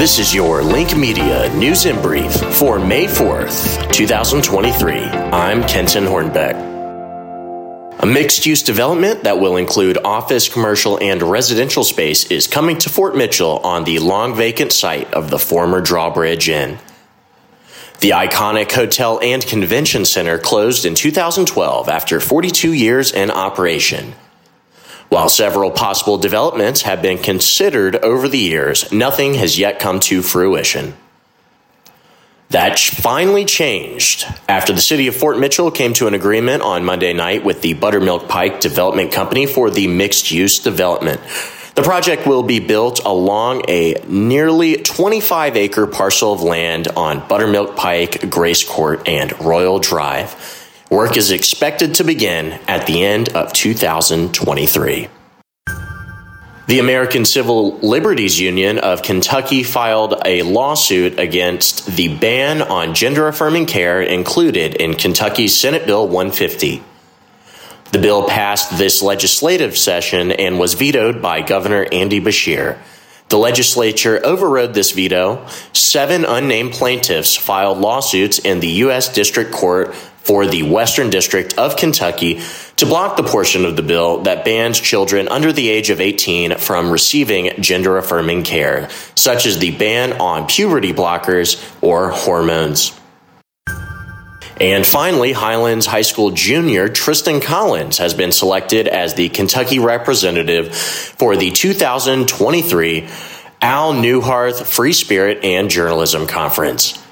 This is your Link Media News in Brief for May 4th, 2023. I'm Kenton Hornbeck. A mixed use development that will include office, commercial, and residential space is coming to Fort Mitchell on the long vacant site of the former Drawbridge Inn. The iconic hotel and convention center closed in 2012 after 42 years in operation. While several possible developments have been considered over the years, nothing has yet come to fruition. That finally changed after the city of Fort Mitchell came to an agreement on Monday night with the Buttermilk Pike Development Company for the mixed use development. The project will be built along a nearly 25 acre parcel of land on Buttermilk Pike, Grace Court, and Royal Drive. Work is expected to begin at the end of 2023. The American Civil Liberties Union of Kentucky filed a lawsuit against the ban on gender affirming care included in Kentucky's Senate Bill 150. The bill passed this legislative session and was vetoed by Governor Andy Beshear. The legislature overrode this veto. Seven unnamed plaintiffs filed lawsuits in the U.S. District Court for the Western District of Kentucky to block the portion of the bill that bans children under the age of 18 from receiving gender affirming care, such as the ban on puberty blockers or hormones. And finally, Highlands High School junior Tristan Collins has been selected as the Kentucky representative for the 2023 Al Neuharth Free Spirit and Journalism Conference.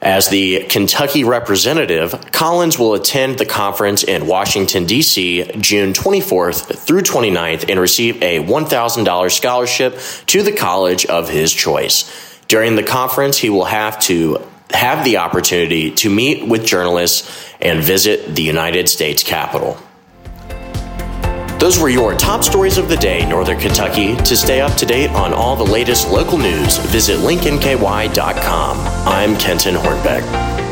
As the Kentucky representative, Collins will attend the conference in Washington, D.C., June 24th through 29th and receive a $1,000 scholarship to the college of his choice. During the conference, he will have to have the opportunity to meet with journalists and visit the United States Capitol. Those were your top stories of the day, Northern Kentucky. To stay up to date on all the latest local news, visit linknky.com. I'm Kenton Hornbeck.